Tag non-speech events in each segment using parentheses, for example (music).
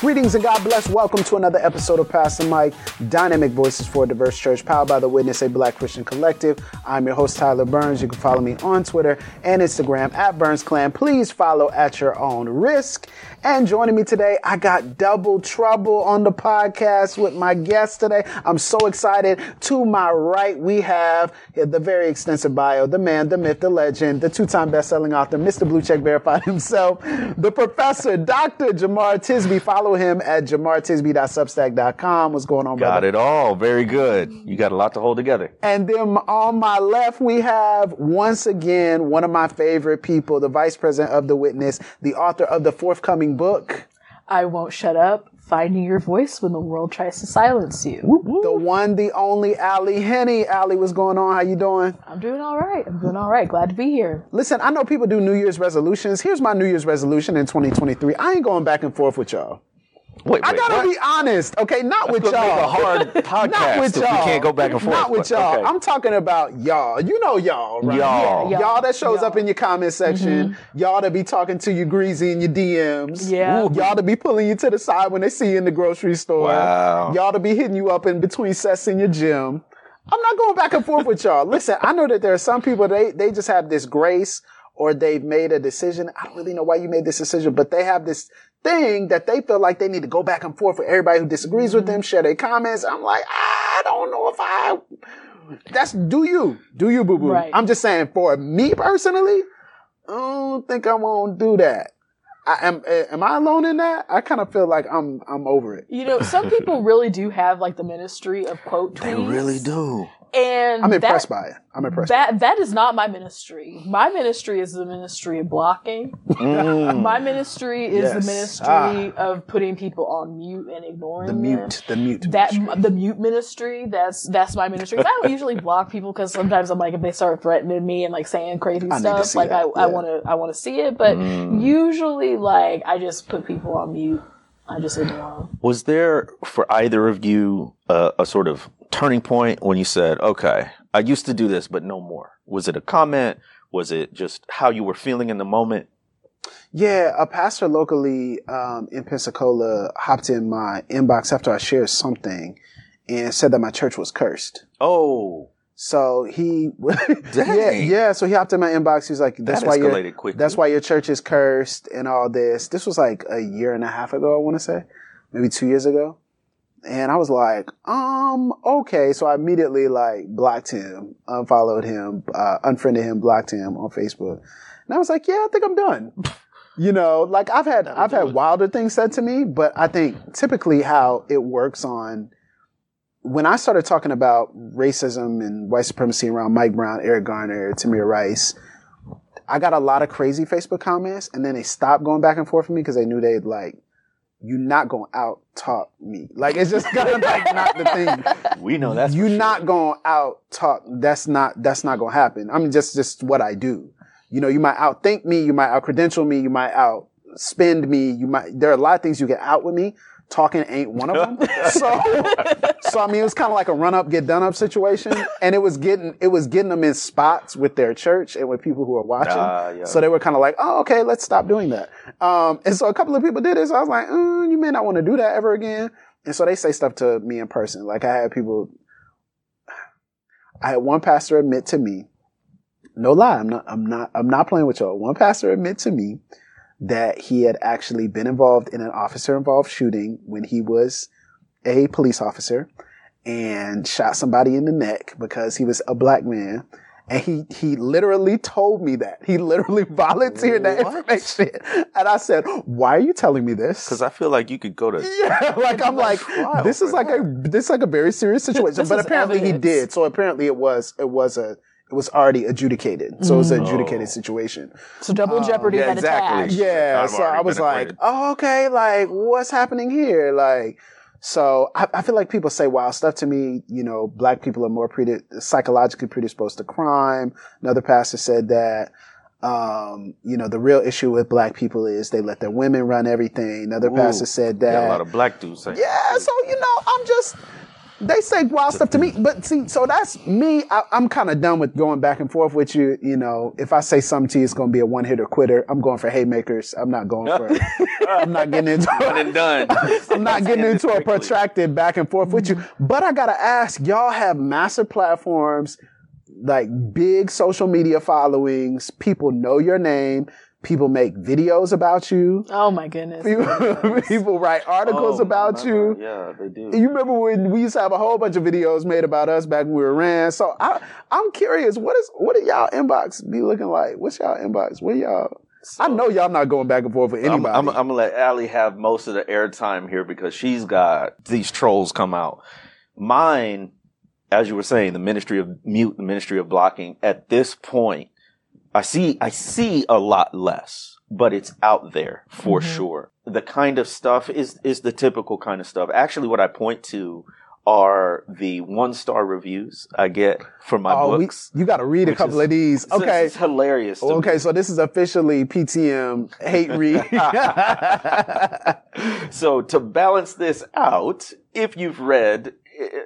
Greetings and God bless. Welcome to another episode of Pass the Mic, Dynamic Voices for a Diverse Church, powered by the Witness, a Black Christian collective. I'm your host, Tyler Burns. You can follow me on Twitter and Instagram at Burns Clan. Please follow at your own risk. And joining me today, I got double trouble on the podcast with my guest today. I'm so excited. To my right, we have the very extensive bio, the man, the myth, the legend, the two-time best-selling author, Mr. Blue Check Verified himself, the professor, Dr. Jemar Tisby. Follow him at jemartisby.substack.com. What's going on, Got brother? it all. Very good. You got a lot to hold together. And then on my left, we have once again one of my favorite people, the vice president of the Witness, the author of the forthcoming book, I won't shut up. Finding your voice when the world tries to silence you. the one, the only Ally Henny. Ally, what's going on? How you doing? I'm doing all right. I'm doing all right. Glad to be here. Listen, I know people do New Year's resolutions. Here's my New Year's resolution in 2023. I ain't going back and forth with y'all. Wait, I gotta what? be honest, okay? Not with y'all. make a hard podcast Not with y'all. We can't go back and forth, Not with y'all. okay. I'm talking about y'all. You know y'all, right? Y'all. Y'all, Y'all. that shows up Y'all. in your comment section. Mm-hmm. Y'all that be talking to you greasy in your DMs. Yeah. Ooh. Y'all to be pulling you to the side when they see you in the grocery store. Wow. Y'all to be hitting you up in between sets in your gym. I'm not going back and forth with y'all. (laughs) Listen, I know that there are some people they they just have this grace or they've made a decision. I don't really know why you made this decision, but they have this thing that they feel like they need to go back and forth with everybody who disagrees with mm-hmm. them, share their comments. I'm like, I don't know if I that's do you. Do you boo boo. Right. I'm just saying for me personally, I don't think I won't do that. I am eh, am I alone in that? I kind of feel like I'm I'm over it. You know, some people (laughs) really do have like the ministry of quote tweets. They really do. And I'm impressed that, by it. I'm impressed. That that is not my ministry. My ministry is the ministry of blocking. My ministry is Yes. the ministry Ah. of putting people on mute and ignoring the them. mute, the mute. that ministry. the mute ministry that's that's my ministry. i don't usually block people because sometimes i'm like if they start threatening me and like saying crazy I stuff like that, i i want to i want to see it but usually like i just put people on mute i just ignore them Was there for either of you uh, a sort of turning point when you said, "Okay, I used to do this, but no more"? Was it a comment? Was it just how you were feeling in the moment? Yeah, a pastor locally um, in Pensacola hopped in my inbox after I shared something and said that my church was cursed. Oh, So he, (laughs) yeah, yeah. So he hopped in my inbox. He was like, "That's That why your quickly. that's why your church is cursed and all this." This was like a year and a half ago. I want to say, maybe two years ago. And I was like, um, okay. So I immediately like blocked him, unfollowed him, uh, unfriended him, blocked him on Facebook. And I was like, yeah, I think I'm done. (laughs) You know, like I've had, I've had wilder things said to me, but I think typically how it works on when I started talking about racism and white supremacy around Mike Brown, Eric Garner, Tamir Rice, I got a lot of crazy Facebook comments and then they stopped going back and forth with me because they knew they'd like, you're not to out talk me. Like it's just (laughs) kind of like not the thing. we know that's you're sure. not to out talk. That's not, that's not to happen. I mean, just, just what I do. You know, you might outthink me. You might out credential me. You might out spend me. You might, there are a lot of things you get out with me. Talking ain't one of them. (laughs) so, so I mean, it was kind of like a run up, get done up situation. And it was getting, it was getting them in spots with their church and with people who are watching. Ah, yeah. So they were kind of like, oh, okay, let's stop doing that. Um, and so a couple of people did it. So I was like, mm, you may not want to do that ever again. And so they say stuff to me in person. Like I had people, I had one pastor admit to me, no lie, I'm not, I'm not, I'm not playing with y'all. One pastor admit to me that he had actually been involved in an officer involved shooting when he was a police officer and shot somebody in the neck because he was a black man. And he, he literally told me that. He literally (laughs) volunteered that information. And I said, why are you telling me this? Because I feel like you could go to. (laughs) Yeah, like I'm like, trial this is for like a this is like a very serious (laughs) situation. But is apparently he did. So apparently it was it was a it was already adjudicated. So it was an Mm. adjudicated Oh. situation. So double jeopardy yeah, exactly. attached. Yeah. I've So I was like, oh, okay, like what's happening here? Like, so I, I feel like people say wild stuff to me. You know, black people are more predi- psychologically predisposed to crime. Another pastor said that, um, you know, the real issue with black people is they let their women run everything. Another Ooh, pastor said that. a lot of black dudes saying. Yeah, so you know, I'm just they say wild stuff to me, but see, so that's me. I, I'm kind of done with going back and forth with you. You know, if I say something to you, it's going to be a one hitter quitter. I'm going for haymakers. I'm not going for. I'm not getting into. One and done. I'm not getting into a (laughs) protracted back and forth with you. But I gotta ask, y'all have massive platforms, like big social media followings. People know your name. People make videos about you. Oh my goodness. People, (laughs) people write articles Oh, about no, no, you. Yeah, they do. You remember when we used to have a whole bunch of videos made about us back when we were ran. So I, I'm curious, what is what do y'all inbox be looking like? What's y'all inbox? What y'all? I know y'all not going back and forth with I'm, anybody. I'm, I'm gonna let Ally have most of the airtime here because she's got these trolls come out. Mine, as you were saying, the ministry of mute, the ministry of blocking. At this point, I see, I see a lot less, but it's out there for mm-hmm. sure. The kind of stuff is is the typical kind of stuff. Actually, what I point to are the one star reviews I get for my oh, we, books. you got to read a couple is- of these. (laughs) Okay. it's hilarious. to me. Okay, so this is officially PTM hate read. (laughs) so to balance this out, if you've read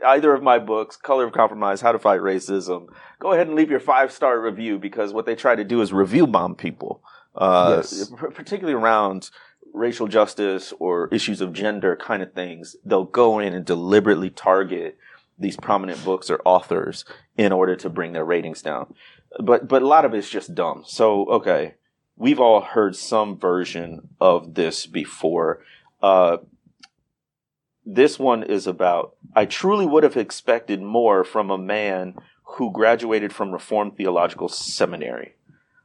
either of my books, Color of Compromise, How to Fight Racism, go ahead and leave your five star review because what they try to do is review bomb people, uh, Yes. particularly around racial justice or issues of gender kind of things. They'll go in and deliberately target these prominent books or authors in order to bring their ratings down. But but a lot of it's just dumb. So okay, we've all heard some version of this before. Uh, this one is about I truly would have expected more from a man who graduated from Reformed Theological Seminary.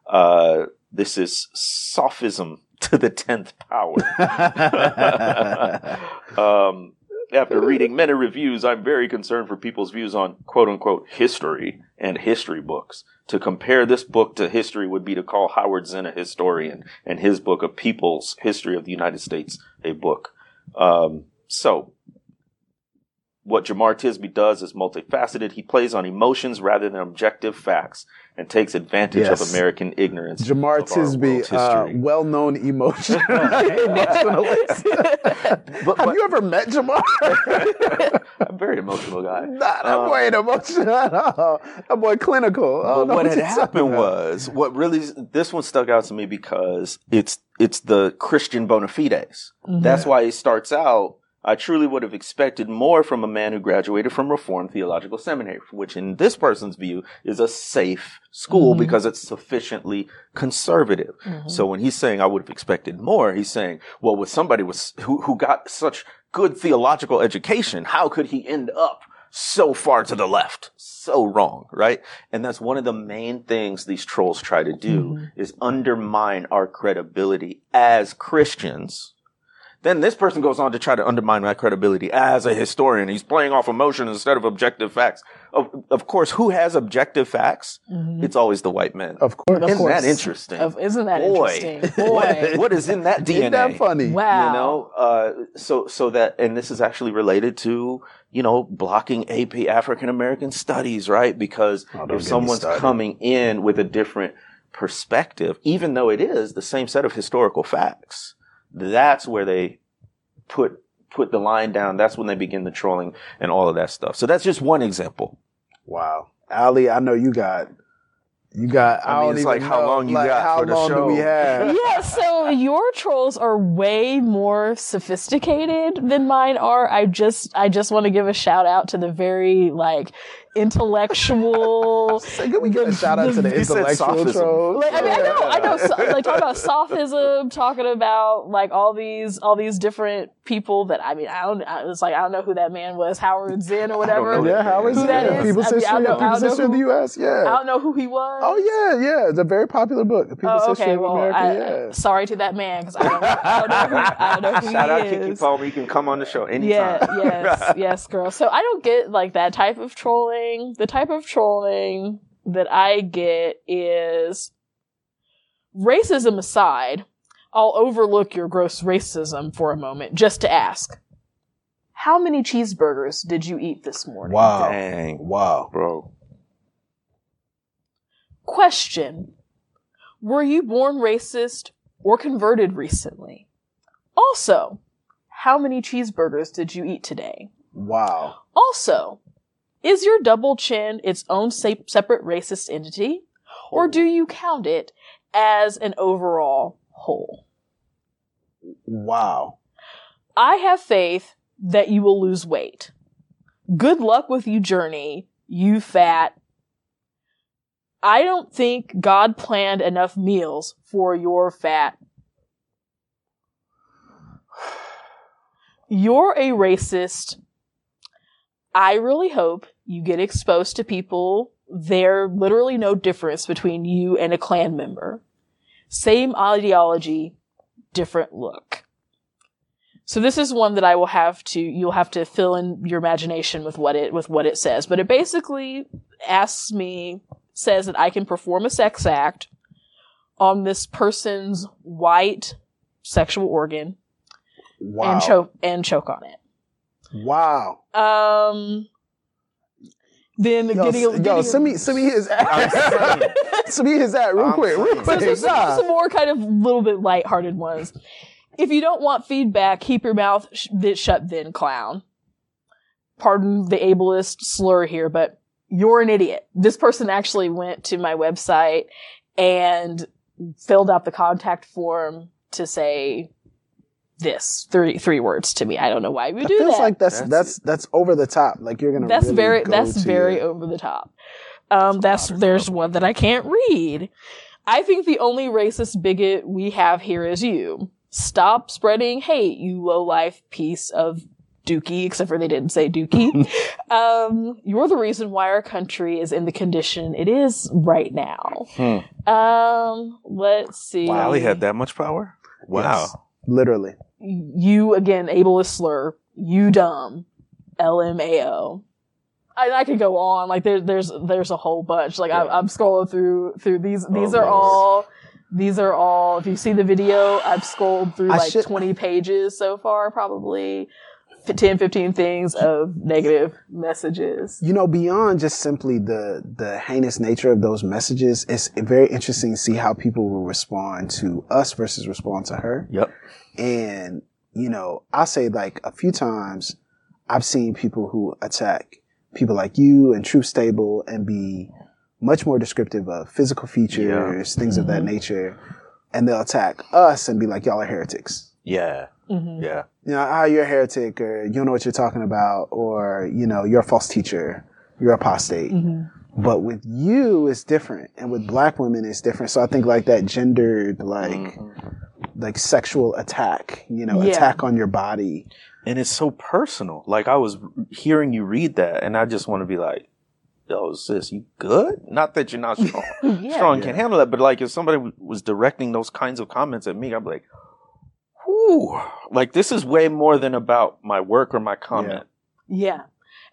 Uh, this is sophism to the tenth power. (laughs) um, after reading many reviews, I'm very concerned for people's views on quote unquote history and history books. To compare this book to history would be to call Howard Zinn a historian and his book, A People's History of the United States, a book. Um, so, what Jemar Tisby does is multifaceted. He plays on emotions rather than objective facts and takes advantage Yes. of American ignorance. Jemar of our Tisby, uh, well-known emotional (laughs) nationalist. But- Have but- you ever met Jemar? (laughs) I'm a very emotional guy. nah, that Um, boy ain't emotional at all. That boy clinical. I But don't know what had you're happened was what really this one stuck out to me because it's it's the Christian bona fides. That's why it starts out. I truly would have expected more from a man who graduated from Reformed Theological Seminary, which in this person's view is a safe school mm-hmm. because it's sufficiently conservative. Mm-hmm. So when he's saying I would have expected more, he's saying, well, with somebody was who who got such good theological education, how could he end up so far to the left, so wrong, right? And that's one of the main things these trolls try to do mm-hmm. is undermine our credibility as Christians. Then this person goes on to try to undermine my credibility as a historian. He's playing off emotion instead of objective facts. Of, of course, who has objective facts? It's always the white men. Of course. Isn't course. that interesting? Of- isn't that Boy. interesting? (laughs) Boy. what is in that DNA? Ain't that funny? Wow. You know, uh, so so that, and this is actually related to you know blocking AP African American Studies, right? Because Oh, don't get me if someone's coming in with a different perspective, even though it is the same set of historical facts, that's where they put put the line down. That's when they begin the trolling and all of that stuff. So that's just one example. Wow. Ally, I know you got you got I, I mean, don't it's even like how know, long you like, got how for the long do we show. have? (laughs) yeah, so your trolls are way more sophisticated than mine are. I just I just want to give a shout out to the very like intellectual (laughs) So can we give a shout out to the intellectual trolls? like, I mean, I know, I know, so, like talking about (laughs) sophism, talking about like all these, all these different people that I mean, I don't, I was like, I don't know who that man was, Howard Zinn or whatever. Yeah, Howard Who Zinn. that is? People's I mean, I history, know- People's don't know history of the U.S. Yeah. I don't know who he was. Oh yeah, yeah. It's a very popular book. People's Oh, history okay. of Well, America. I, yeah. sorry to that man because I don't, know- I don't know who, I don't know who (laughs) Shout he out is. Keke Palmer. You can come on the show anytime. Yeah, yes, yes, girl. So I don't get like that type of trolling. The type of trolling that I get is racism aside, I'll overlook your gross racism for a moment just to ask. How many cheeseburgers did you eat this morning? Wow. Dang, Wow. bro. Question. Were you born racist or converted recently? Also, how many cheeseburgers did you eat today? Wow. Also, is your double chin its own se- separate racist entity? Or do you count it as an overall whole? Wow. I have faith that you will lose weight. Good luck with you journey, you fat. I don't think God planned enough meals for your fat. You're a racist. I really hope you get exposed to people. There literally no difference between you and a Klan member. Same ideology, different look. So this is one that I will have to you'll have to fill in your imagination with what it with what it says. But it basically asks me says that I can perform a sex act on this person's white sexual organ Wow. and choke and choke on it. Wow. Um then Yo, getting, s- getting yo, send me, send me his ad. (laughs) send me his ad real I'm quick, real saying. So, quick. so, so, some more kind of little bit lighthearted ones. If you don't want feedback, keep your mouth sh- shut then, clown. Pardon the ableist slur here, but you're an idiot. This person actually went to my website and filled out the contact form to say this three three words to me. I don't know why we do That do feels that. like that's, That's- that's that's over the top. Like you're gonna. that's really very go that's to very your- over the top. Um, that's there's one that I can't read. I think the only racist bigot we have here is you. Stop spreading hate, you low life piece of dookie. Except for they didn't say dookie. (laughs) um, you're the reason why our country is in the condition it is right now. Hmm. Um, let's see. Wow, he had that much power. Wow. Yes, literally. you again ableist slur you dumb lmao I, I could go on like there's there's there's a whole bunch like Yeah. I, i'm scrolling through through these oh, these Oh, are Lord. all these are all if you see the video i've scrolled through I like should- 20 pages so far probably 10 15 things of negative messages You know, beyond just simply the the heinous nature of those messages, it's very interesting to see how people will respond to us versus respond to her. Yep. And, you know, I'll say like a few times I've seen people who attack people like you and Truth Stable and be much more descriptive of physical features, things of that mm-hmm. nature. And they'll attack us and be like, y'all are heretics. Yeah. Mhm. Yeah. You know, ah, you're a heretic or you don't know what you're talking about or, you know, you're a false teacher. You're apostate. Mhm. But with you, it's different. And with black women, it's different. So I think like that gendered, like, Mhm. like sexual attack, you know, Yeah. attack on your body. And it's so personal. Like I was hearing you read that, and I just want to be like, "Yo, sis, you good?" Not that you're not (laughs) strong, yeah strong and can handle that, but like if somebody w- was directing those kinds of comments at me, I'd be like, "Whoo!" Like this is way more than about my work or my comment. Yeah.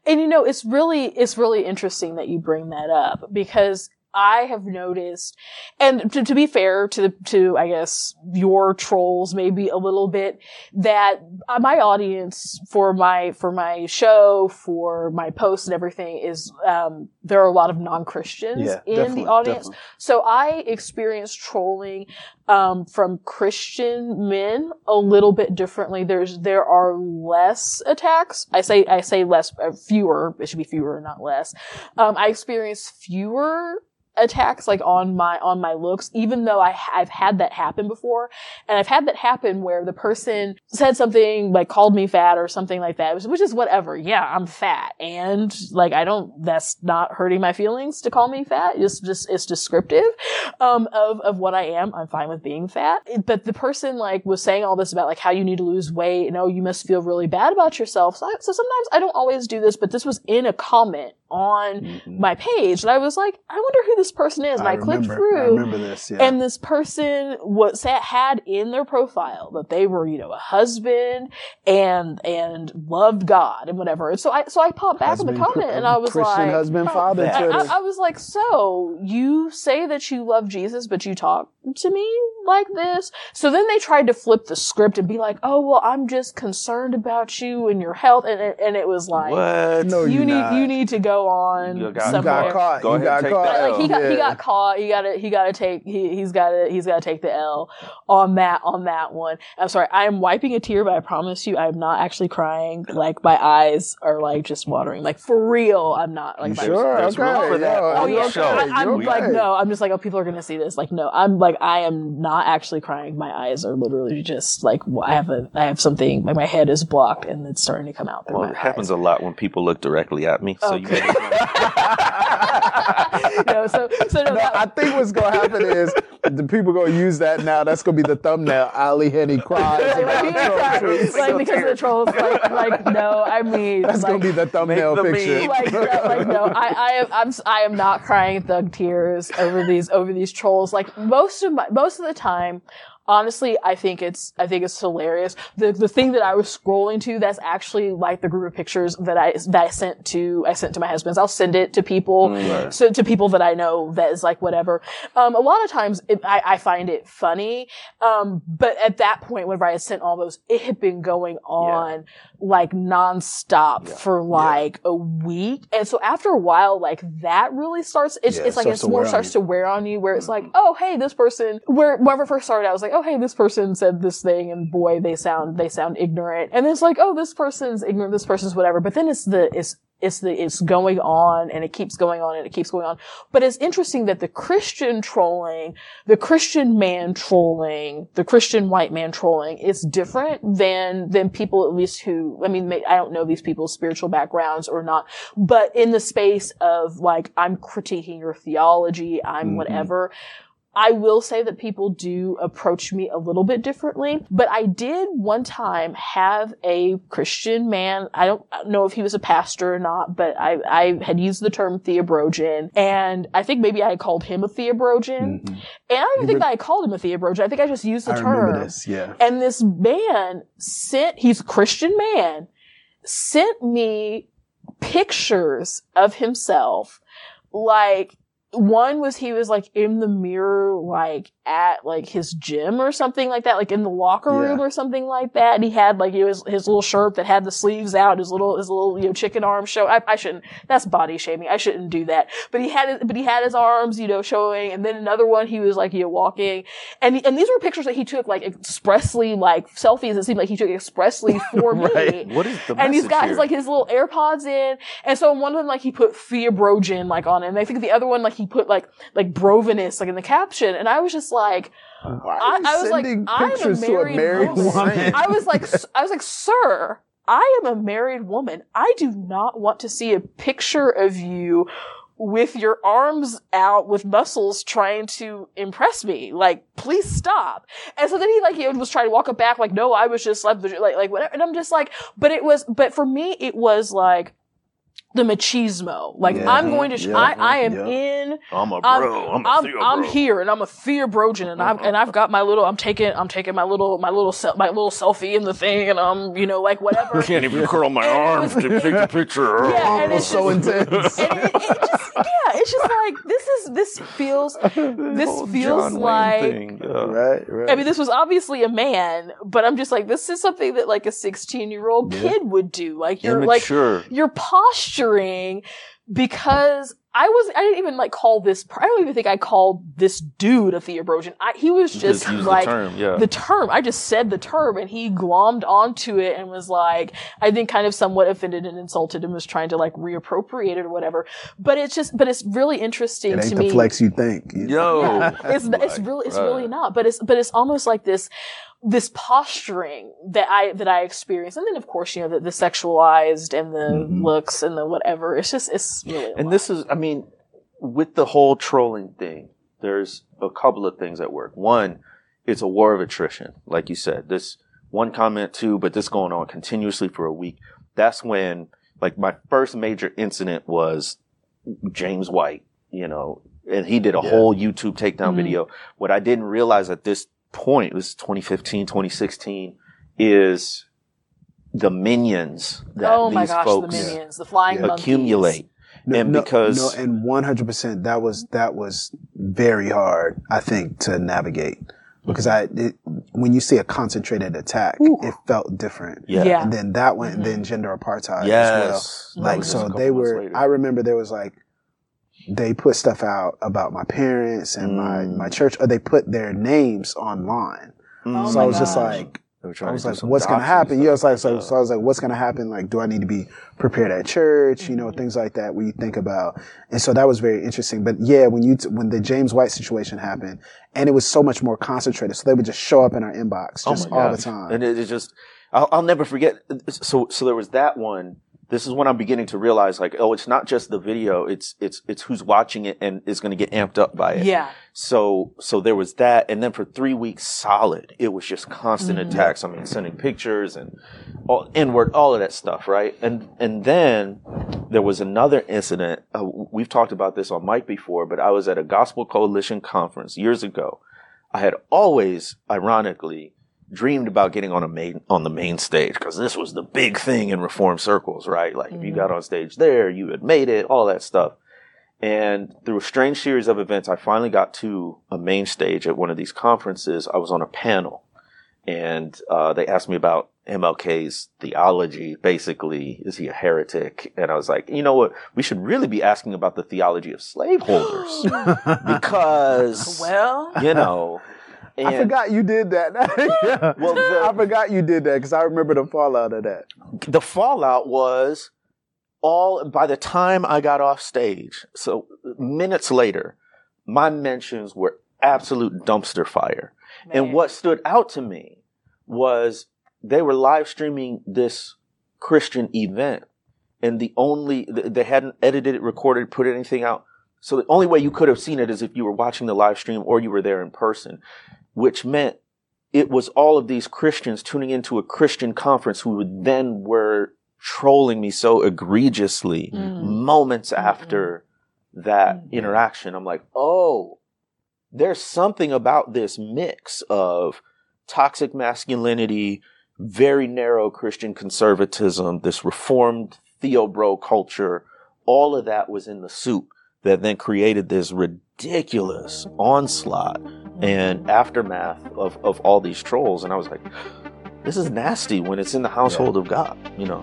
And you know, it's really, it's really interesting that you bring that up because I have noticed, and to, to be fair to the, to, I guess, your trolls maybe a little bit, that uh, my audience for my, for my show, for my posts and everything is, um, there are a lot of non-Christians Yeah, in the audience. definitely. So I experience trolling um, from Christian men a little bit differently. There's there are less attacks. I say I say less, uh, fewer. It should be fewer, not less. Um, I experience fewer attacks like on my on my looks even though I I've had that happen before. And I've had that happen where the person said something like called me fat or something like that which, which is whatever. Yeah I'm fat. And like I don't that's not hurting my feelings to call me fat. It's just it's descriptive um of of what I am. I'm fine with being fat. But the person like was saying all this about like how you need to lose weight and oh you must feel really bad about yourself. So, I, so sometimes I don't always do this but this was in a comment on Mhm. my page, and I was like, I wonder who this person is, and I, clicked remember, through. I remember this. Yeah. And this person was had in their profile that they were, you know, a husband and and loved God and whatever. And so I so I popped back in the comment and I was Christian like, husband, father. I, I, I was like, so you say that you love Jesus, but you talk to me like this? So then they tried to flip the script and be like, oh well, I'm just concerned about you and your health, and it, and it was like, What? No, you need not. you need to go on You got- you somewhere. got caught. Go you ahead, got take caught. that Like he got he got caught. He got to he got to take he he's got to he's got to take the L on that on that one. I'm sorry. I am wiping a tear, but I promise you, I am not actually crying. Like my eyes are like just watering. Like for real, I'm not. Like You my- sure? there's okay. room for that yo, Oh yeah, okay. show. I, am You're like okay. no. I'm just like oh, people are gonna see this. Like no, I'm like I am not actually crying. My eyes are literally just like I have a I have something. Like my head is blocked and it's starting to come out. Well, my it happens eyes. a lot when people look directly at me. So you Okay. (laughs) no, so so no, No, that- I think what's gonna happen is the people are gonna use that now. That's gonna be the thumbnail. Ally Henny cries. like, about like, troll like, tweets. because of the trolls, like, like no, I mean, That's like, gonna be the thumbnail the picture. meme. like, no, like no, I, I am, I'm, I am not crying thug tears over these, over these trolls. Like most of my, most of the time, honestly, I think it's, I think it's hilarious. The, the thing that I was scrolling to, that's actually like the group of pictures that I, that I sent to, I sent to my husband's. I'll send it to people, Right. so to people that I know that is like whatever. Um, a lot of times it, I, I find it funny. Um, but at that point, whenever I had sent all those, it had been going on like nonstop for like a week. And so after a while, like that really starts, it's, Yeah, it's it like starts it's more starts you. to wear on you where it's like, oh, hey, this person, where, whenever it first started, I was like, oh, hey, this person said this thing and boy, they sound, they sound ignorant. And it's like, oh, this person's ignorant, this person's whatever. But then it's the, it's, it's the, it's going on and it keeps going on and it keeps going on. But it's interesting that the Christian trolling, the Christian man trolling, the Christian white man trolling is different than, than people at least who, I mean, I don't know these people's spiritual backgrounds or not, but in the space of like, I'm critiquing your theology, I'm Mhm. whatever. I will say that people do approach me a little bit differently, but I did one time have a Christian man. I don't know if he was a pastor or not, but I, I had used the term theobrogen and I think maybe I had called him a theobrogen. Mhm. And I don't even think that I called him a theobrogen. I think I just used the I term. this. Yeah. And this man sent, he's a Christian man, sent me pictures of himself. Like, one was he was like in the mirror, like at like his gym or something like that, like in the locker room Yeah. or something like that. And he had like it was his little shirt that had the sleeves out, his little his little you know chicken arm show. I, I shouldn't. That's body shaming. I shouldn't do that. But he had it. But he had his arms, you know, showing. And then another one, he was like you know walking. And and these were pictures that he took like expressly, like selfies. It seemed like he took expressly (laughs) for Right. me. What is the And he's got here? his like his little AirPods in, and so in one of them like he put Theobrogen like on it, and I think the other one like he put like like Brovinus like in the caption, and I was just like, I, I was like, I'm a to a married, married woman. woman? I was like, I was like, sir, I am a married woman. I do not want to see a picture of you with your arms out with muscles trying to impress me. Like, please stop. And so then he like, he was trying to walk it back like, no, I was just like, like, like whatever. And I'm just like, but it was, but for me, it was like, the machismo. Like Yeah. I'm going to, sh- Yeah. I, I am Yeah. in I'm a I'm- bro. I'm, a I'm, Theo I'm bro. here and I'm a theobrogen and I'm and I've got my little I'm taking I'm taking my little my little se- my little selfie in the thing and I'm you know like whatever. (laughs) I can't even curl my And arms to take the picture. (laughs) Yeah, and Oh, it's so just- intense. and it, it just yeah, it's just like this is this feels (laughs) this Whole feels John like thing, yeah. right, right. I mean, this was obviously a man, but I'm just like, this is something that like a 16 year old Yeah. kid would do. Like you're like, you're posturing because I was I didn't even like call this I don't even think I called this dude a theobrogen. I, he was just, Just use like the term, yeah. the term. I just said the term and he glommed onto it and was like I think kind of somewhat offended and insulted and was trying to like reappropriate it or whatever. But it's just but it's really interesting it ain't to the me. flex you think. you? Yo. Yeah, it's it's (laughs) really it's right. really not. But it's but it's almost like this this posturing that I that I experience, and then of course you know the, the sexualized and the Mhm. looks and the whatever. It's just it's really And lot. this is, I mean, with the whole trolling thing, there's a couple of things at work. One, it's a war of attrition. Like you said, this one comment, two, but this going on continuously for a week. That's when, like, my first major incident was James White, you know, and he did a Yeah. whole YouTube takedown Mhm. video. What I didn't realize at this point, it was 2015, 2016, is the minions that oh these my gosh, folks the minions, the flying Yeah. accumulate. No, And no, because- no, and one hundred percent that was that was very hard, I think, to navigate because I it, when you see a concentrated attack, Ooh. it felt different. Yeah. Yeah. and then that went, and then mm-hmm. gender apartheid Yes. as well. Like was just a so, they were. later. I remember there was like they put stuff out about my parents and my Mm. my church, or they put their names online. Oh so my I was just like, I was like, what's going to doxing happen? Yeah, I was like, so, so I was like, what's going to happen? Like, do I need to be prepared at church? You know, Mm-hmm. things like that. Where you think about, and so that was very interesting. But yeah, when you t- when the James White situation happened, and it was so much more concentrated, so they would just show up in our inbox just Oh my all the time. And it, it just, I'll, I'll never forget. So, so there was that one. This is when I'm beginning to realize, like, oh, it's not just the video; it's it's it's who's watching it and is going to get amped up by it. Yeah. So, so there was that, and then for three weeks solid, it was just constant Mhm. attacks. I mean, sending pictures and all inward, all of that stuff, right? And and then there was another incident. Uh, we've talked about this on Mike before, but I was at a Gospel Coalition conference years ago. I had always, ironically, dreamed about getting on a main on the main stage because this was the big thing in reform circles, right? Like if you got on stage there, you had made it, all that stuff. And through a strange series of events, I finally got to a main stage at one of these conferences. I was on a panel and uh, they asked me about MLK's theology. Basically, is he a heretic? And I was like, you know what? We should really be asking about the theology of slaveholders (gasps) because, Well, you know, I forgot you did that. (laughs) yeah. Well, the- I forgot you did that because I remember the fallout of that. the fallout was all by the time I got off stage. So minutes later, my mentions were absolute dumpster fire. And what stood out to me was they were live streaming this Christian event, and the only they hadn't edited it, recorded, put anything out. So the only way you could have seen it is if you were watching the live stream or you were there in person, which meant it was all of these Christians tuning into a Christian conference who then were trolling me so egregiously Mm. moments after that Mhm. interaction. I'm like, oh, there's something about this mix of toxic masculinity, very narrow Christian conservatism, this reformed theobro culture, all of that was in the soup that then created this ridiculous onslaught and aftermath of, of all these trolls. And I was like, this is nasty when it's in the household of God, you know?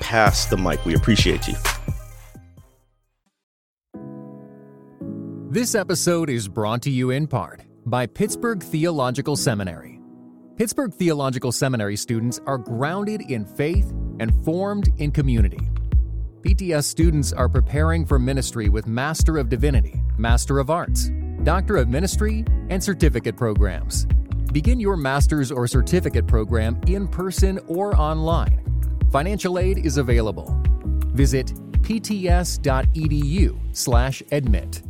pass the mic. We appreciate you. This episode is brought to you in part by Pittsburgh Theological Seminary. Pittsburgh Theological Seminary students are grounded in faith and formed in community. PTS students are preparing for ministry with Master of Divinity, Master of Arts, Doctor of Ministry, and certificate programs. Begin your master's or certificate program in person or online. Financial aid is available. Visit pts.edu/admit.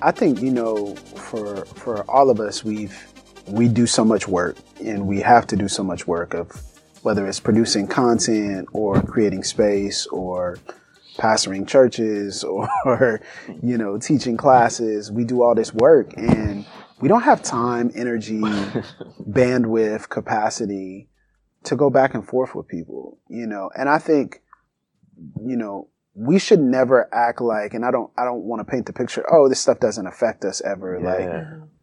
I think you know, for for all of us, we've we do so much work, and we have to do so much work of whether it's producing content or creating space or pastoring churches (laughs) or you know teaching classes. We do all this work, and we don't have time, energy, (laughs) bandwidth, capacity to go back and forth with people. You know, and I think you know we should never act like, and I don't, I don't want to paint the picture. Oh, this stuff doesn't affect us ever. Like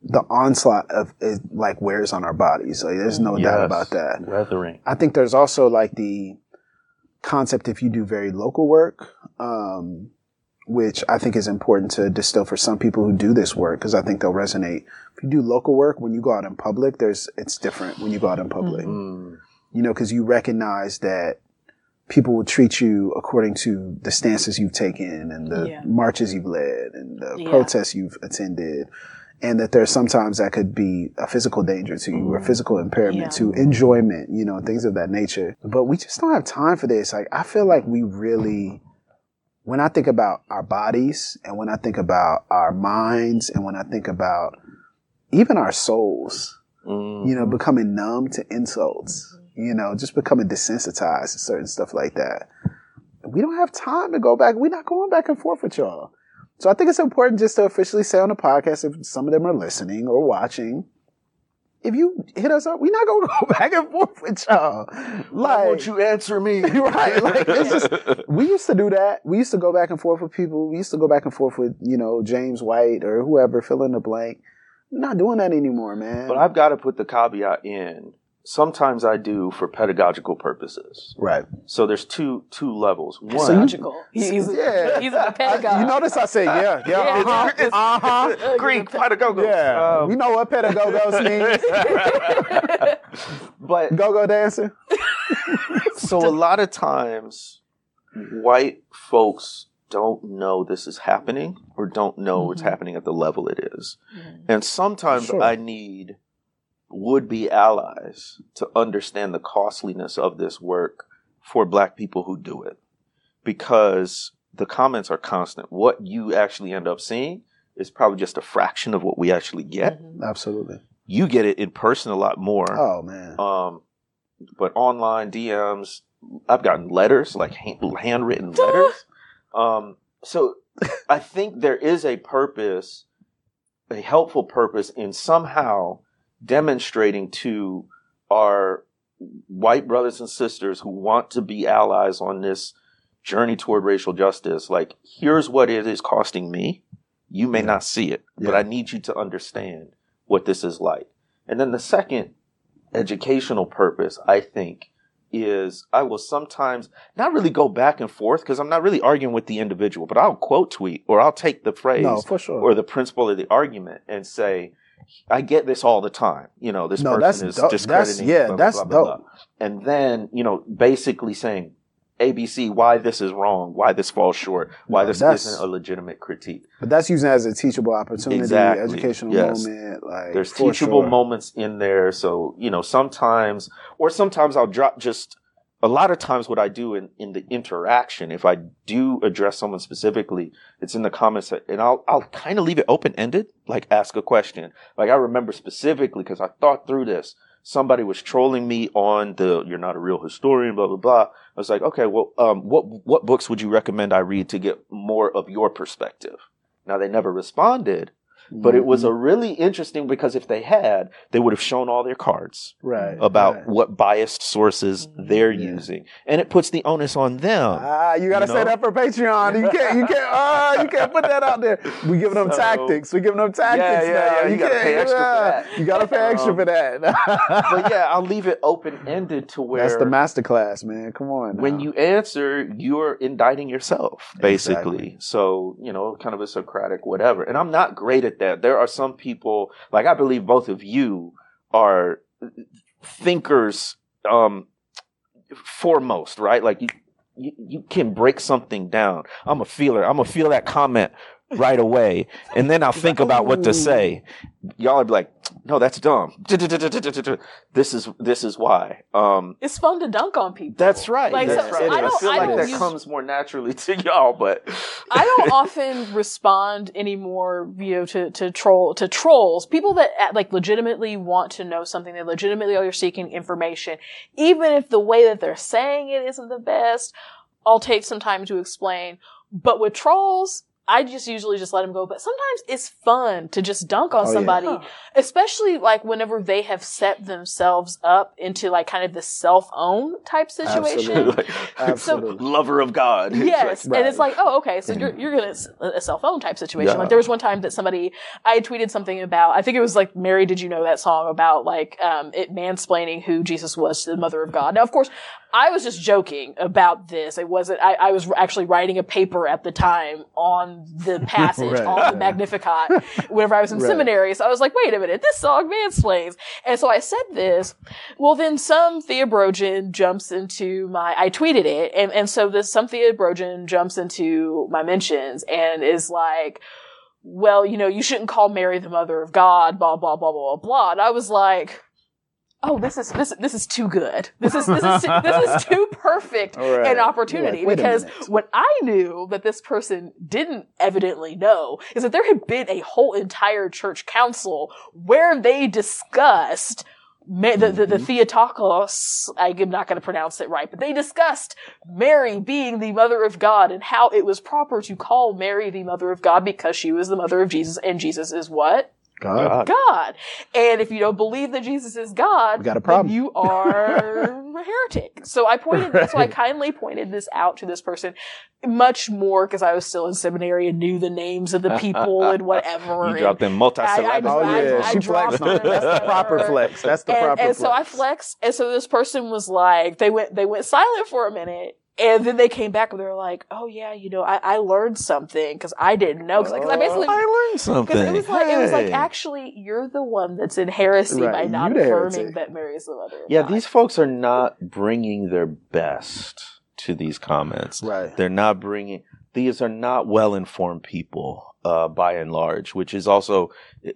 the onslaught of it, like wears on our bodies. Like there's no doubt about that. Weathering. I think there's also like the concept if you do very local work, um, which I think is important to distill for some people who do this work because I think they'll resonate. If you do local work, when you go out in public, there's it's different when you go out in public. Mm. You know, because you recognize that people will treat you according to the stances you've taken and the Yeah. marches you've led and the Yeah. protests you've attended. And that there's sometimes that could be a physical danger to you or physical impairment Yeah. to enjoyment, you know, things of that nature. But we just don't have time for this. Like, I feel like we really, when I think about our bodies and when I think about our minds and when I think about even our souls, Mm. you know, becoming numb to insults, you know, just becoming desensitized to certain stuff like that. We don't have time to go back. We're not going back and forth with y'all. So I think it's important just to officially say on the podcast if some of them are listening or watching. If you hit us up, we're not gonna (laughs) go back and forth with y'all. Why Like, won't you answer me? (laughs) right? Like it's just (laughs) we used to do that. We used to go back and forth with people. We used to go back and forth with you know James White or whoever. Fill in the blank. We're not doing that anymore, man. But I've got to put the caveat in. Sometimes I do for pedagogical purposes. right. So there's two two levels. One, Pedagogical. He- He's, (laughs) Yeah. he's a pedagogue. You notice I say yeah, yeah, Yeah. uh-huh, It's- (laughs) uh-huh. Greek pedagogos. Yeah, Um, we know what pedagogos (laughs) means. but Go-go dancing. so a lot of times white folks don't know this is happening or don't know it's happening at the level it is. And sometimes Sure. I need would be allies to understand the costliness of this work for black people who do it. Because the comments are constant. What you actually end up seeing is probably just a fraction of what we actually get. Absolutely. You get it in person a lot more. Oh man. Um, but online DMs, I've gotten letters, like hand, handwritten (laughs) letters. Um, so I think there is a purpose, a helpful purpose in somehow demonstrating to our white brothers and sisters who want to be allies on this journey toward racial justice. Like, here's what it is costing me. You may not see it, but I need you to understand what this is like. And then the second educational purpose, I think, is I will sometimes not really go back and forth because I'm not really arguing with the individual, but I'll quote tweet or I'll take the phrase No, sure. or the principle of the argument and say, I get this all the time. You know, this No, person is dope. discrediting. Yeah, blah, that's blah, blah, dope. And then, you know, basically saying, ABC, why this is wrong, why this falls short, why No, this isn't a legitimate critique. But that's using it as a teachable opportunity, Exactly. educational Yes. moment. Like There's teachable sure. moments in there. So, you know, sometimes, or sometimes I'll drop just a lot of times what I do in, in the interaction, if I do address someone specifically, it's in the comments and I'll, I'll kind of leave it open ended, like ask a question. Like I remember specifically because I thought through this. Somebody was trolling me on the, you're not a real historian, blah, blah, blah. I was like, okay, well, um, what, what books would you recommend I read to get more of your perspective? Now they never responded, but it was a really interesting because if they had, they would have shown all their cards right about right. what biased sources they're Yeah. using, and it puts the onus on them. Ah, you gotta You say know? that for Patreon. You can't, you can't, ah, you can't put that out there. We giving them So- tactics. We giving them tactics yeah, now. yeah, you gotta pay extra for that. You gotta pay extra Um, for that. (laughs) but yeah, I'll leave it open ended to where That's the master class, man. Come on. when you answer, you're indicting yourself, basically. Exactly. So, you know, kind of a Socratic whatever. And I'm not great at that. There are some people, like I believe both of you are thinkers, um, foremost, right? Like you, you, you can break something down. I'm a feeler. I'm gonna feel that comment right away. And then I'll think about what to say. Y'all are like, no, that's dumb. (laughs) This is, this is why. Um, It's fun to dunk on people. that's right. Like, That's so- right. so I I, don't- feel I like that use- comes more naturally (laughs) to y'all, but (laughs) I don't often respond anymore, you know, to, to troll, to trolls, people that uh, like legitimately want to know something. They legitimately are seeking information. Even if the way that they're saying it isn't the best, I'll take some time to explain. But with trolls, I just usually just let them go. But sometimes it's fun to just dunk on Oh, yeah. somebody, especially like whenever they have set themselves up into like kind of the self-own type situation. Absolutely. (laughs) Absolutely. Lover of God. Yes, Right. and it's like, oh, okay, so you're you're gonna a cell phone type situation. Yeah. Like there was one time that somebody I tweeted something about. I think it was like Mary, did you know that song about like um it mansplaining who Jesus was to the Mother of God? Now, of course, I was just joking about this. It wasn't. I, I was actually writing a paper at the time on the (laughs) passage Right. on the Magnificat whenever I was in Right. seminary. So I was like, wait a minute, this song mansplains. And so I said this. Well, then some theologian jumps into my, I tweeted it. And, and so this, some theologian jumps into my mentions and is like, well, you know, you shouldn't call Mary the mother of God, blah, blah, blah, blah, blah. And I was like, Oh, this is this this is too good. This is this is too, this is (laughs) too perfect right. an opportunity like, because what I knew that this person didn't evidently know is that there had been a whole entire church council where they discussed Ma- the, the, the Mm-hmm. Theotokos, I'm not going to pronounce it right, but they discussed Mary being the mother of God and how it was proper to call Mary the mother of God because she was the mother of Jesus and Jesus is what? God. God. And if you don't believe that Jesus is God, We got a then problem. you are (laughs) a heretic. So I pointed, so I kindly pointed this out to this person much more because I was still in seminary and knew the names of the people and whatever. (laughs) You and dropped them multi-syllabic. Oh I- yeah, I she dropped flexed them. That's (laughs) the proper flex. That's the and, proper and flex. And so I flexed, and so this person was like, they went, they went silent for a minute, and then they came back and they were like, "Oh yeah, you know, I, I learned something because I didn't know because I basically I learned (laughs) something. because it was like it was like actually you're the one that's in heresy by Right, not you the affirming that Mary is the mother. Yeah, God. these folks are not bringing their best to these comments. Right. They're not bringing. These are not well-informed people, uh, by and large, which is also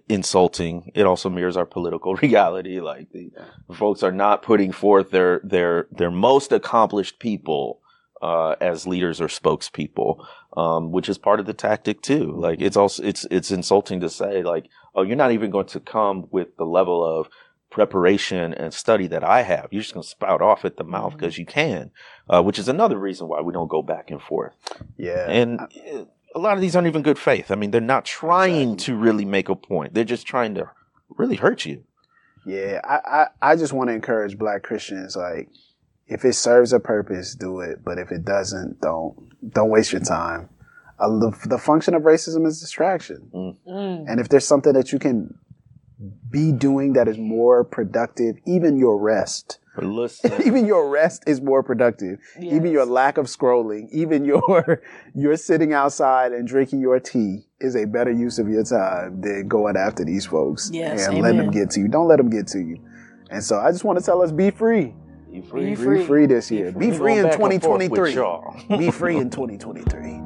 insulting. It also mirrors our political (laughs) reality. Like the folks are not putting forth their their their most accomplished people uh, as leaders or spokespeople, um, which is part of the tactic too. Like it's also it's it's insulting to say like, oh, you're not even going to come with the level of preparation and study that I have. You're just going to spout off at the mouth because you can, uh, which is another reason why we don't go back and forth. yeah. And uh, a lot of these aren't even good faith. I mean, they're not trying to really make a point. They're just trying to really hurt you. Yeah, I, I, I just want to encourage black Christians, like, if it serves a purpose, do it. But if it doesn't, don't. Don't waste your time. Uh, the, the function of racism is distraction. Mm. And if there's something that you can be doing that is more productive, even your rest, (laughs) even your rest is more productive. Even your lack of scrolling, (laughs) even your your sitting outside and drinking your tea is a better use of your time than going after these folks Yes, and letting them get to you. Don't let them get to you. And so I just want to tell us be free. Be Be free. free. Be free this year. Be We free in back and forth with 2023. Be free in 2023.